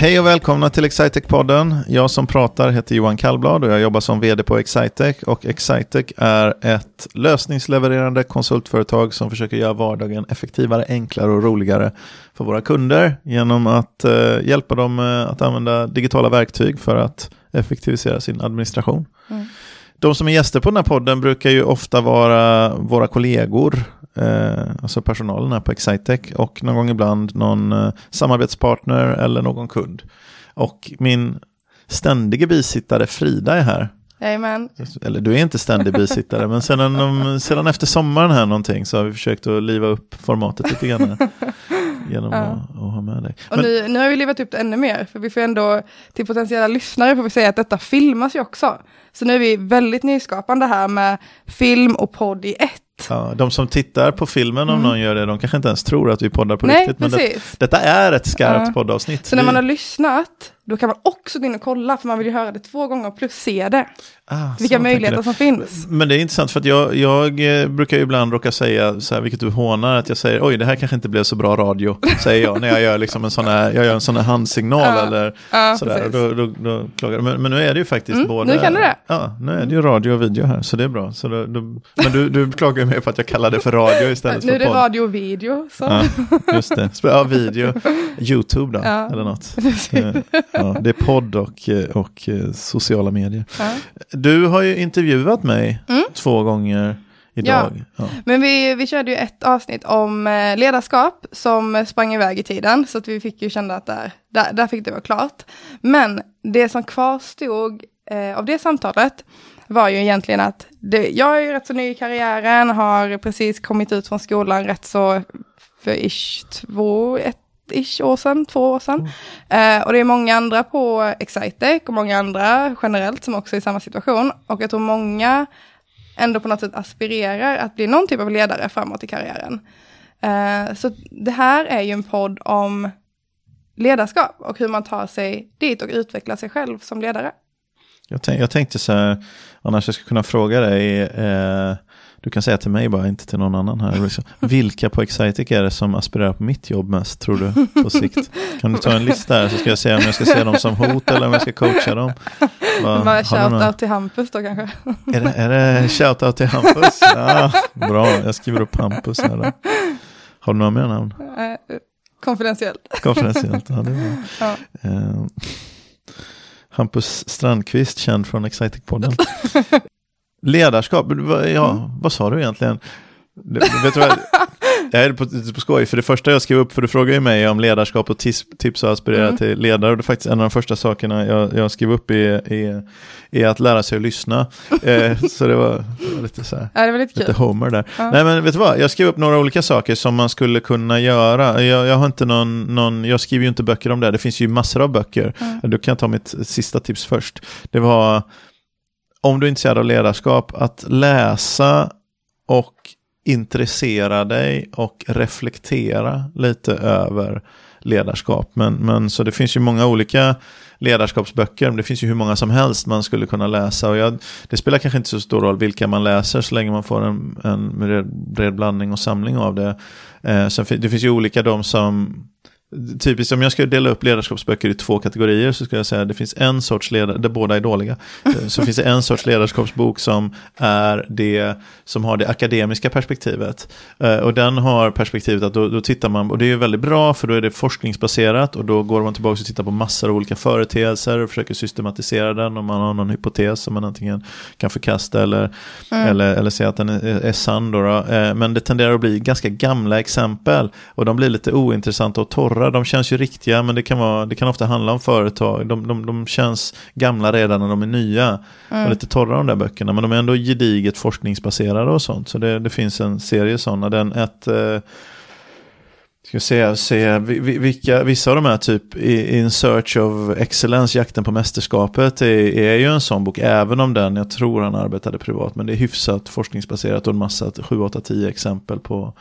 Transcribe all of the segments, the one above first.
Hej och välkomna till Excitec-podden. Jag som pratar heter Johan Kallblad och jag jobbar som vd på Excitec. Och Excitec är ett lösningslevererande konsultföretag som försöker göra vardagen effektivare, enklare och roligare för våra kunder genom att eh, hjälpa dem eh, att använda digitala verktyg för att effektivisera sin administration. Mm. De som är gäster på den här podden brukar ju ofta vara våra kollegor, eh, alltså personalen här på Excitec och någon gång ibland någon eh, samarbetspartner eller någon kund. Och min ständige bisittare Frida är här. Amen. Eller du är inte ständig bisittare, men sedan, sedan efter sommaren här någonting så har vi försökt att liva upp formatet lite grann. genom ja. att, att, ha med dig. Och men, nu, nu har vi livat upp det ännu mer, för vi får ändå till potentiella lyssnare får vi säga att detta filmas ju också. Så nu är vi väldigt nyskapande här med film och podd i ett. Ja, de som tittar på filmen om mm. någon gör det, de kanske inte ens tror att vi poddar på Nej, riktigt. Men det, detta är ett skarpt ja. poddavsnitt. Så när man har lyssnat, då kan man också gå in och kolla, för man vill ju höra det två gånger plus se det. Ah, Vilka möjligheter som finns. Men det är intressant för att jag, jag eh, brukar ibland råka säga, så här, vilket du hånar, att jag säger oj det här kanske inte blev så bra radio, säger jag när jag gör, liksom en, sån här, jag gör en sån här handsignal ja, eller ja, sådär. Och då, då, då klagar men, men nu är det ju faktiskt mm, både... Nu kan du det. Ja, nu är det ju radio och video här, så det är bra. Så då, då men du, du klagar ju mer på att jag kallar det för radio istället för podd. Nu är det radio och video. Så. Ja, just det. Ja, video. YouTube då, eller något. Ja, det är podd och, och sociala medier. Du har ju intervjuat mig mm. två gånger idag. Ja. ja. Men vi, vi körde ju ett avsnitt om eh, ledarskap som sprang iväg i tiden. Så att vi fick ju känna att där, där, där fick det vara klart. Men det som kvarstod eh, av det samtalet var ju egentligen att det, jag är ju rätt så ny i karriären, har precis kommit ut från skolan rätt så för ish två, ett ish år sedan, två år sedan. Mm. Eh, och det är många andra på Excitec och många andra generellt som också är i samma situation. Och jag tror många ändå på något sätt aspirerar att bli någon typ av ledare framåt i karriären. Eh, så det här är ju en podd om ledarskap och hur man tar sig dit och utvecklar sig själv som ledare. Jag, tänk, jag tänkte så här, annars jag skulle kunna fråga dig, eh, du kan säga till mig bara, inte till någon annan här. Liksom. Vilka på Excitec är det som aspirerar på mitt jobb mest, tror du, på sikt? Kan du ta en lista här så ska jag säga om jag ska se dem som hot eller om jag ska coacha dem. Bara shoutout till Hampus då kanske? Är det, är det shoutout till Hampus? Ja, bra, jag skriver upp Hampus här då. Har du några mer namn? Eh, konfidentiellt. Konfidentiellt, ja det är bra. Ja. Uh, Hampus Strandqvist, känd från Excitec-podden. Ledarskap, ja, mm. vad sa du egentligen? Vet du vad, jag är på, på skoj, för det första jag skrev upp, för du frågade ju mig om ledarskap och tips, tips och aspirera mm. till ledare. Och det är faktiskt en av de första sakerna jag, jag skrev upp är att lära sig att lyssna. eh, så det var, det var, lite så här, ja, det var lite, lite Homer där. Ja. Nej men vet du vad, jag skrev upp några olika saker som man skulle kunna göra. Jag, jag har inte någon, någon, jag skriver ju inte böcker om det, det finns ju massor av böcker. Mm. Då kan ta mitt sista tips först. Det var om du är intresserad av ledarskap, att läsa och intressera dig och reflektera lite över ledarskap. Men, men så det finns ju många olika ledarskapsböcker, det finns ju hur många som helst man skulle kunna läsa. Och jag, det spelar kanske inte så stor roll vilka man läser så länge man får en, en bred blandning och samling av det. Eh, sen, det finns ju olika de som Typiskt om jag ska dela upp ledarskapsböcker i två kategorier så ska jag säga att det finns en sorts ledare, där båda är dåliga. Eh, så finns det en sorts ledarskapsbok som är det som har det akademiska perspektivet. Eh, och den har perspektivet att då, då tittar man, och det är väldigt bra för då är det forskningsbaserat och då går man tillbaka och tittar på massor av olika företeelser och försöker systematisera den om man har någon hypotes som man antingen kan förkasta eller, mm. eller, eller säga att den är, är sann. Då, då. Eh, men det tenderar att bli ganska gamla exempel och de blir lite ointressanta och torra torra, de känns ju riktiga men det kan, vara, det kan ofta handla om företag. De, de, de känns gamla redan när de är nya. Mm. Och lite torra de där böckerna men de är ändå gediget forskningsbaserade och sånt. Så det, det finns en serie sådana. Den ett... Eh, ska se, se vilka, vissa av de här typ In Search of Excellence, jakten på mästerskapet, är, är ju en sån bok, även om den, jag tror han arbetade privat, men det är hyfsat forskningsbaserat och en massa, 7, 8, 10 exempel på,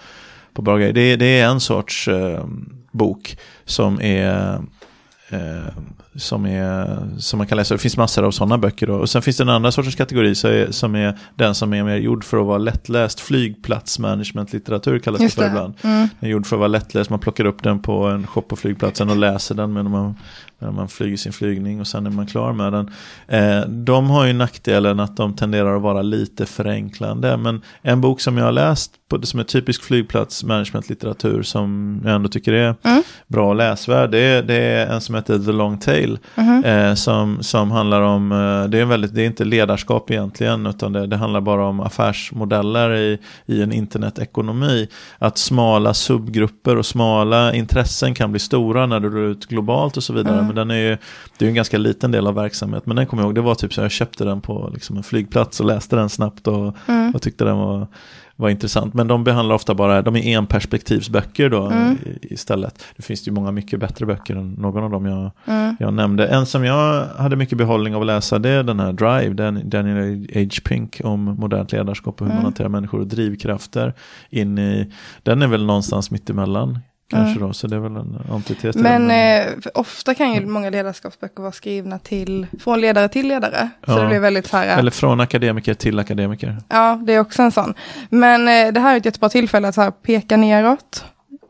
på bra grejer. Det, det är en sorts eh, bok som är eh, som, är, som man kan läsa. Det finns massor av sådana böcker. Då. Och sen finns det en andra sortens kategori som är den som är mer gjord för att vara lättläst. Flygplatsmanagementlitteratur kallas det för ibland. Mm. Den är gjord för att vara lättläst. Man plockar upp den på en shop på flygplatsen och läser den medan man när man flyger sin flygning och sen är man klar med den. Eh, de har ju nackdelen att de tenderar att vara lite förenklande. Men en bok som jag har läst som är typisk flygplatsmanagementlitteratur som jag ändå tycker är mm. bra och läsvärd. Det är, det är en som heter The Long Tail. Mm. Eh, som, som handlar om, eh, det är, en väldigt, det är inte ledarskap egentligen utan det, det handlar bara om affärsmodeller i, i en internetekonomi. Att smala subgrupper och smala intressen kan bli stora när du rör ut globalt och så vidare. Mm. Men den är ju, det är en ganska liten del av verksamhet. Men den kommer jag ihåg, det var typ så jag köpte den på liksom en flygplats och läste den snabbt och, mm. och tyckte den var var intressant. Men de behandlar ofta bara, de är enperspektivsböcker då mm. istället. Det finns ju många mycket bättre böcker än någon av dem jag, mm. jag nämnde. En som jag hade mycket behållning av att läsa det är den här Drive, den, Daniel H. Pink om modernt ledarskap och hur mm. man hanterar människor och drivkrafter. In i, den är väl någonstans mittemellan Kanske då, så det är väl en antites Men eh, ofta kan ju många ledarskapsböcker vara skrivna till, från ledare till ledare. Ja. Så det blir väldigt så här, Eller från akademiker till akademiker. Ja, det är också en sån. Men eh, det här är ett jättebra tillfälle att så här, peka neråt.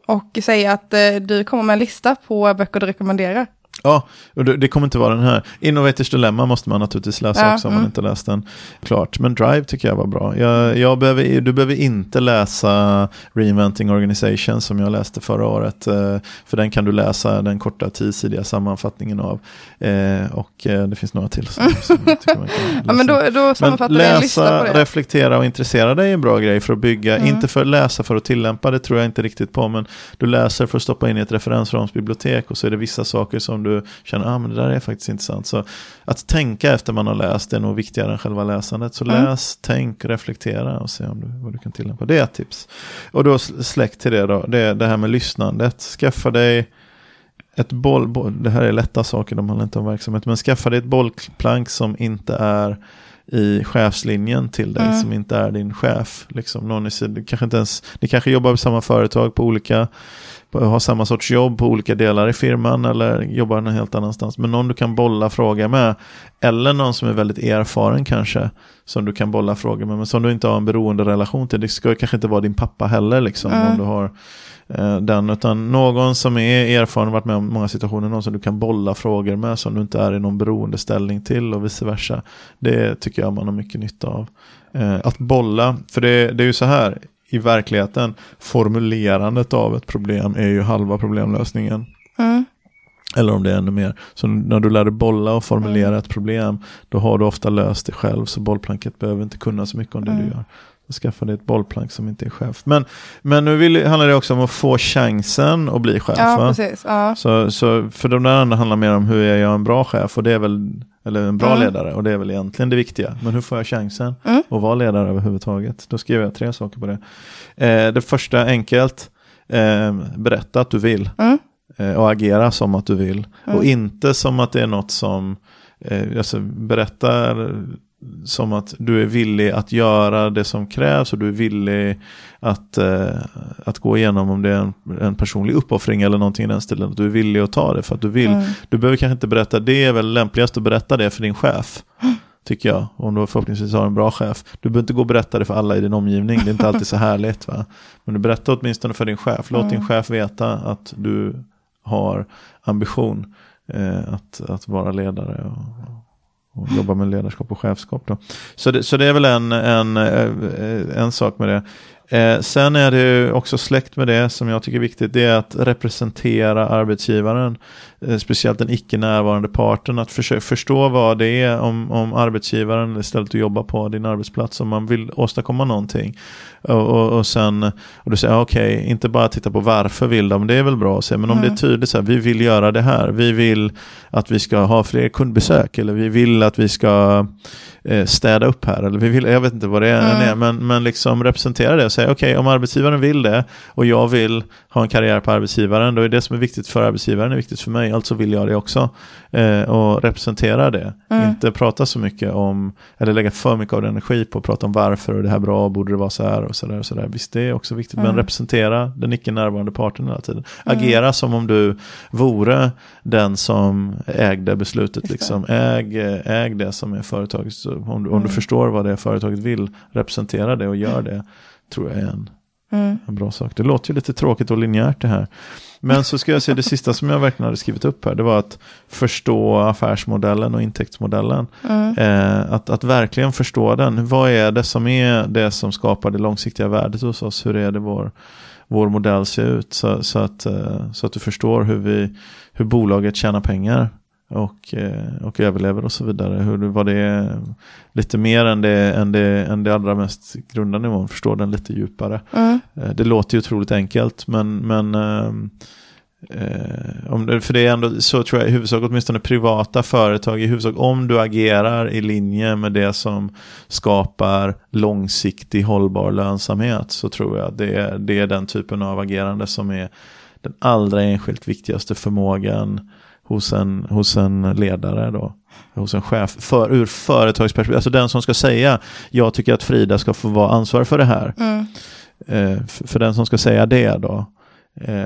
Och säga att eh, du kommer med en lista på böcker du rekommenderar. Ja, och det, kommer inte vara den här. Innovators Dilemma måste man naturligtvis läsa ja, också om mm. man inte läst den klart. Men Drive tycker jag var bra. Jag, jag behöver, du behöver inte läsa Reinventing Organization som jag läste förra året. Eh, för den kan du läsa den korta tiosidiga sammanfattningen av. Eh, och eh, det finns några till som, som. Ja, men då, då sammanfattar men läsa, reflektera och intressera dig är en bra grej för att bygga. Mm. Inte för att läsa för att tillämpa, det tror jag inte riktigt på. Men du läser för att stoppa in i ett referensramsbibliotek och så är det vissa saker som du du känner att ah, det där är faktiskt intressant. Så att tänka efter man har läst är nog viktigare än själva läsandet. Så mm. läs, tänk, reflektera och se om du, vad du kan tillämpa. Det är ett tips. Och då släkt till det då, det, det här med lyssnandet. Skaffa dig ett boll, boll, det här är lätta saker, de handlar inte om verksamhet, men skaffa dig ett bollplank som inte är i chefslinjen till dig mm. som inte är din chef. Liksom, någon i, kanske inte ens, ni kanske jobbar på samma företag på olika har samma sorts jobb på olika delar i firman eller jobbar någon helt annanstans. Men någon du kan bolla frågor med. Eller någon som är väldigt erfaren kanske. Som du kan bolla frågor med. Men som du inte har en beroende relation till. Det ska kanske inte vara din pappa heller liksom. Mm. Om du har eh, den. Utan någon som är erfaren och varit med om många situationer. Någon som du kan bolla frågor med. Som du inte är i någon beroendeställning till och vice versa. Det tycker jag man har mycket nytta av. Eh, att bolla, för det, det är ju så här i verkligheten, formulerandet av ett problem är ju halva problemlösningen. Mm. Eller om det är ännu mer. Så när du lär dig bolla och formulera mm. ett problem, då har du ofta löst det själv. Så bollplanket behöver inte kunna så mycket om det mm. du gör. Skaffa dig ett bollplank som inte är chef. Men, men nu vill, handlar det också om att få chansen att bli chef. Ja, precis. Ja. Så, så för de där andra handlar mer om hur är jag en bra chef och det är väl eller en bra mm. ledare och det är väl egentligen det viktiga. Men hur får jag chansen mm. att vara ledare överhuvudtaget? Då skriver jag tre saker på det. Eh, det första enkelt, eh, berätta att du vill. Mm. Eh, och agera som att du vill. Och mm. inte som att det är något som, eh, alltså berätta som att du är villig att göra det som krävs och du är villig att, eh, att gå igenom om det är en, en personlig uppoffring eller någonting i den stilen. Du är villig att ta det för att du vill. Mm. Du behöver kanske inte berätta, det är väl lämpligast att berätta det för din chef. Tycker jag, om du förhoppningsvis har en bra chef. Du behöver inte gå och berätta det för alla i din omgivning, det är inte alltid så härligt. Va? Men du berättar åtminstone för din chef, låt mm. din chef veta att du har ambition eh, att, att vara ledare och, och jobba med ledarskap och chefskap. Då. Så, det, så det är väl en, en, eh, en sak med det. Eh, sen är det också släkt med det som jag tycker är viktigt, det är att representera arbetsgivaren, eh, speciellt den icke närvarande parten, att försöka förstå vad det är om, om arbetsgivaren istället att jobba på din arbetsplats, om man vill åstadkomma någonting. Och, och, och sen, och du säger okej, okay, inte bara titta på varför vill de, det är väl bra att se, men om mm. det är tydligt så här, vi vill göra det här, vi vill att vi ska ha fler kundbesök, eller vi vill att vi ska Eh, städa upp här. Eller vi vill, jag vet inte vad det är, mm. men, men liksom representera det säga okej, okay, om arbetsgivaren vill det och jag vill ha en karriär på arbetsgivaren, då är det som är viktigt för arbetsgivaren är viktigt för mig, alltså vill jag det också. Eh, och representera det. Mm. Inte prata så mycket om, eller lägga för mycket av energi på att prata om varför och det här bra, borde det vara så här och så där. Och så där. Visst, det är också viktigt, mm. men representera den icke närvarande parten hela tiden. Mm. Agera som om du vore den som ägde beslutet. Liksom. Äg, äg det som är företagets om, du, om du mm. förstår vad det är företaget vill, representera det och gör det, tror jag är en Mm. En bra sak. Det låter ju lite tråkigt och linjärt det här. Men så ska jag säga det sista som jag verkligen hade skrivit upp här. Det var att förstå affärsmodellen och intäktsmodellen. Mm. Eh, att, att verkligen förstå den. Vad är det som är det som skapar det långsiktiga värdet hos oss? Hur är det vår, vår modell ser ut? Så, så, att, eh, så att du förstår hur, vi, hur bolaget tjänar pengar och, eh, och överlever och så vidare. Hur, vad det lite mer än det, än det, än det allra mest grunda nivån, förstå den lite djupare. Mm. Eh, Det låter ju otroligt enkelt men, men ehm, eh, om det, för det är ändå så tror jag i huvudsak åtminstone privata företag i huvudsak om du agerar i linje med det som skapar långsiktig hållbar lönsamhet så tror jag det är, det är den typen av agerande som är den allra enskilt viktigaste förmågan hos en, hos en ledare då. Hos en chef, för, ur företagsperspektiv, alltså den som ska säga jag tycker att Frida ska få vara ansvarig för det här. Mm. Eh, för, för den som ska säga det då,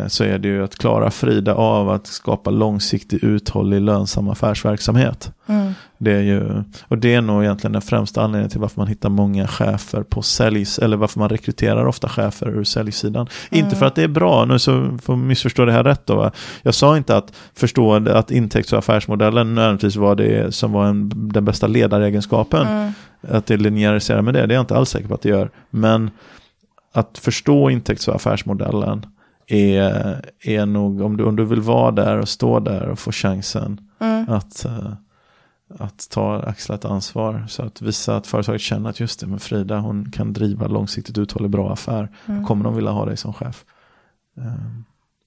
så är det ju att klara Frida av att skapa långsiktig, uthållig, lönsam affärsverksamhet. Mm. Det är ju, och det är nog egentligen den främsta anledningen till varför man hittar många chefer på säljs, eller varför man rekryterar ofta chefer ur säljsidan. Mm. Inte för att det är bra, nu så får missförstå det här rätt då. Va? Jag sa inte att förstå att intäkts och affärsmodellen nödvändigtvis var det som var en, den bästa ledaregenskapen. Mm. Att det linjäriserar med det, det är jag inte alls säker på att det gör. Men att förstå intäkts och affärsmodellen är, är nog, om du, om du vill vara där och stå där och få chansen Mm. att, eh, att ta, axla ett ansvar. Så att visa att företaget känner att just det, men Frida hon kan driva långsiktigt uthållig bra affär. Mm. Då kommer de vilja ha dig som chef. Eh,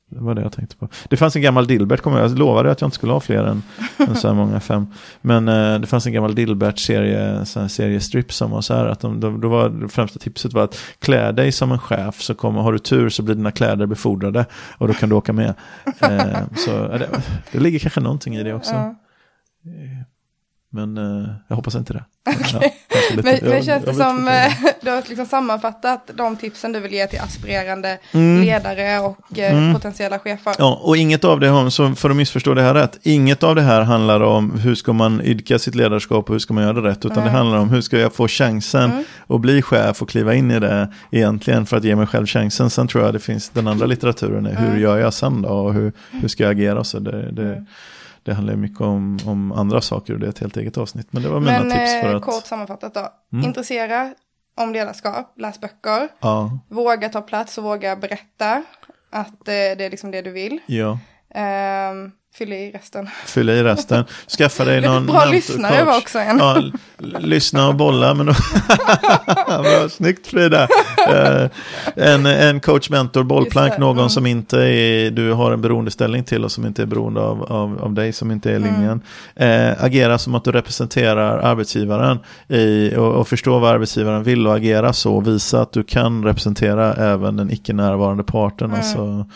Det var det jag tänkte på. Det fanns en gammal Dilbert, kommer jag, jag lovade att jag inte skulle ha fler än, än så här många, fem. Men eh, det fanns en gammal Dilbert-serie, seriestrip som var så här att de, de, då var, det främsta tipset var att klä dig som en chef så kommer, har du tur så blir dina kläder befordrade och då kan du åka med. Eh, så ja, det, det ligger kanske någonting i det också. Ja. Men eh, jag hoppas inte det. Ja, kanske lite. Men, men känns det som eh, du har liksom sammanfattat de tipsen du vill ge till aspirerande Mm. ledare och eh, Mm. potentiella chefer? Ja, och inget av det, har- så för att missförstå det här rätt, inget av det här handlar om hur ska man idka sitt ledarskap och hur ska man göra det rätt, utan Nej. det handlar om hur ska jag få chansen Mm. att bli chef och kliva in i det egentligen för att ge mig själv chansen. Sen tror jag det finns den andra litteraturen, är hur Mm. gör jag sen då och hur, hur ska jag agera? Så det, det, Mm. Det handlar ju mycket om, om andra saker och det är ett helt eget avsnitt. Men det var mina Men tips för eh, att... kort sammanfattat då. Mm. Intressera om ledarskap, läs böcker, Ja, våga ta plats och våga berätta att eh, det är liksom det du vill. ja. Ehm, fyll i resten. Fylla i resten. Skaffa dig någon Bra lyssnare var också en. Ja, lyssna och bolla. Men Bra, snyggt Frida. Eh, en, en coach, mentor, bollplank, någon mm. som inte är, du har en beroendeställning till och som inte är beroende av, av, av dig, som inte är Mm. linjen. Eh, agera som att du representerar arbetsgivaren i, och, och förstå vad arbetsgivaren vill och agera så. Visa att du kan representera även den icke närvarande parten. Mm. Alltså,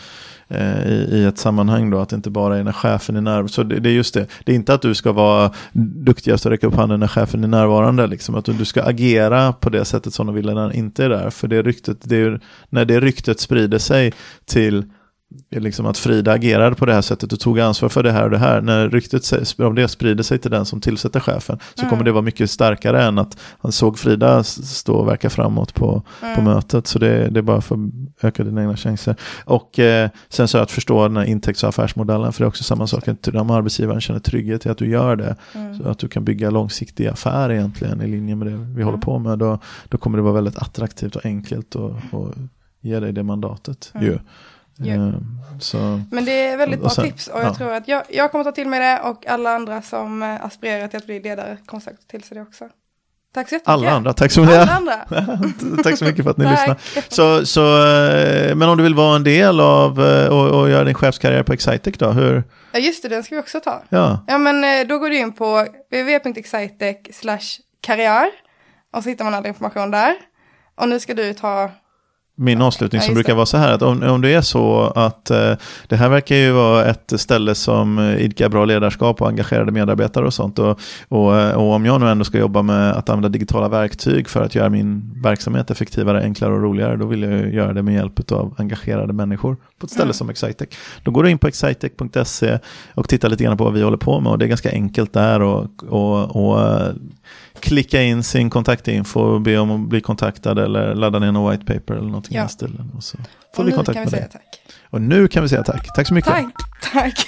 Eh, i, i ett sammanhang då, att det inte bara är när chefen är närvarande. Så det, det är just det, det är inte att du ska vara duktigast och räcka upp handen när chefen är närvarande, liksom, att du, du ska agera på det sättet som de vill när han inte är där. För det ryktet, det är, när det ryktet sprider sig till liksom att Frida agerade på det här sättet och tog ansvar för det här och det här. När ryktet om det sprider sig till den som tillsätter chefen så Mm. kommer det vara mycket starkare än att han såg Frida stå och verka framåt på, på Mm. mötet. Så det, det är bara för att öka dina egna chanser. Och eh, sen så att förstå den här intäkts och affärsmodellen, för det är också samma sak. att Om arbetsgivaren känner trygghet i att du gör det, Mm. så att du kan bygga långsiktig affär egentligen i linje med det vi håller på med, då, då kommer det vara väldigt attraktivt och enkelt och, och ge dig det mandatet. Mm. Ju. Ehm, så, Men det är väldigt bra Och sen- tips och jag ja. tror att jag, jag kommer ta till mig det och alla andra som eh, aspirerar till att bli ledare kommer säkert till sig det också. Tack så jättemycket. alla andra, tack så Alla mycket. andra. tack så mycket för att ni lyssnar. Så, så, eh, men om du vill vara en del av eh, och, och göra din chefskarriär på Excitec då, hur? Ja just det, den ska vi också ta. Ja, Ja men då går du in på www.excitec karriär och så hittar man all information där. Och nu ska du ta, min avslutning Ja, som just brukar vara så här att om, om det är så att eh, det här verkar ju vara ett ställe som idkar bra ledarskap och engagerade medarbetare och sånt och, och, och om jag nu ändå ska jobba med att använda digitala verktyg för att göra min verksamhet effektivare, enklare och roligare då vill jag ju göra det med hjälp av engagerade människor på ett ställe Mm. som Excitec. Då går du in på excitec.se och tittar lite grann på vad vi håller på med och det är ganska enkelt där och, och, och klicka in sin kontaktinfo och be om att bli kontaktad eller ladda ner en white paper eller någonting Ja. i den stilen. Och så får Och vi kontakt med dig. Och nu kan vi säga tack. Tack så mycket. Tack, tack.